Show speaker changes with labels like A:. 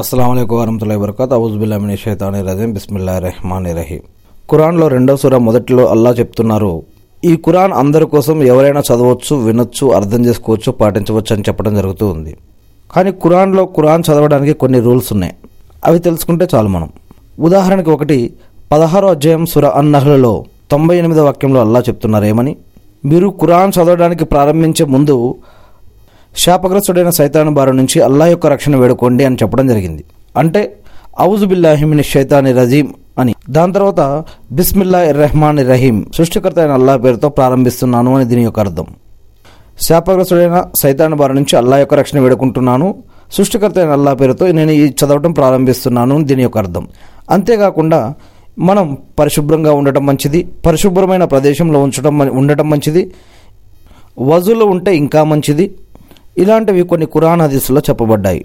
A: అస్సలం అయికు వరహతుల్లా వరకత్ అవుజుబుల్లామిని షైతాని రజీం బిస్మిల్లా రెహమాన్ రహీం ఖురాన్లో రెండో సూర మొదటిలో అల్లా చెప్తున్నారు ఈ ఖురాన్ అందరి కోసం ఎవరైనా చదవచ్చు వినొచ్చు అర్థం చేసుకోవచ్చు పాటించవచ్చు అని చెప్పడం జరుగుతూ ఉంది. కానీ ఖురాన్లో ఖురాన్ చదవడానికి కొన్ని రూల్స్ ఉన్నాయి. అవి తెలుసుకుంటే చాలు మనం. ఉదాహరణకి ఒకటి పదహారో అధ్యాయం సుర అన్నహలలో తొంభై ఎనిమిదో వాక్యంలో అల్లా చెప్తున్నారు ఏమని? మీరు కురాన్ చదవడానికి ప్రారంభించే ముందు శాపగ్రస్తుడైన సైతాను బారి నుంచి అల్లా యొక్క రక్షణ వేడుకోండి అని చెప్పడం జరిగింది. అంటే ఔజు బిల్లాహిమిని షైతాని రజీం అని. దాని తర్వాత బిస్మిల్లా రెహమాన్ రహీం సృష్టికర్త అయిన అల్లా పేరుతో ప్రారంభిస్తున్నాను అని దీని యొక్క అర్థం. శాపగ్రస్తుడైన సైతాను బారి నుంచి అల్లా యొక్క రక్షణ వేడుకుంటున్నాను. సృష్టికర్త అయిన అల్లా పేరుతో నేను ఈ చదవటం ప్రారంభిస్తున్నాను అని దీని యొక్క అర్థం. అంతేకాకుండా మనం పరిశుభ్రంగా ఉండటం మంచిది పరిశుభ్రమైన ప్రదేశంలో ఉంచడం ఉండటం మంచిది వజులో ఉంటే ఇంకా మంచిది ఇలాంటివి కొన్ని కురాన్ హదీసులో చెప్పబడ్డాయి.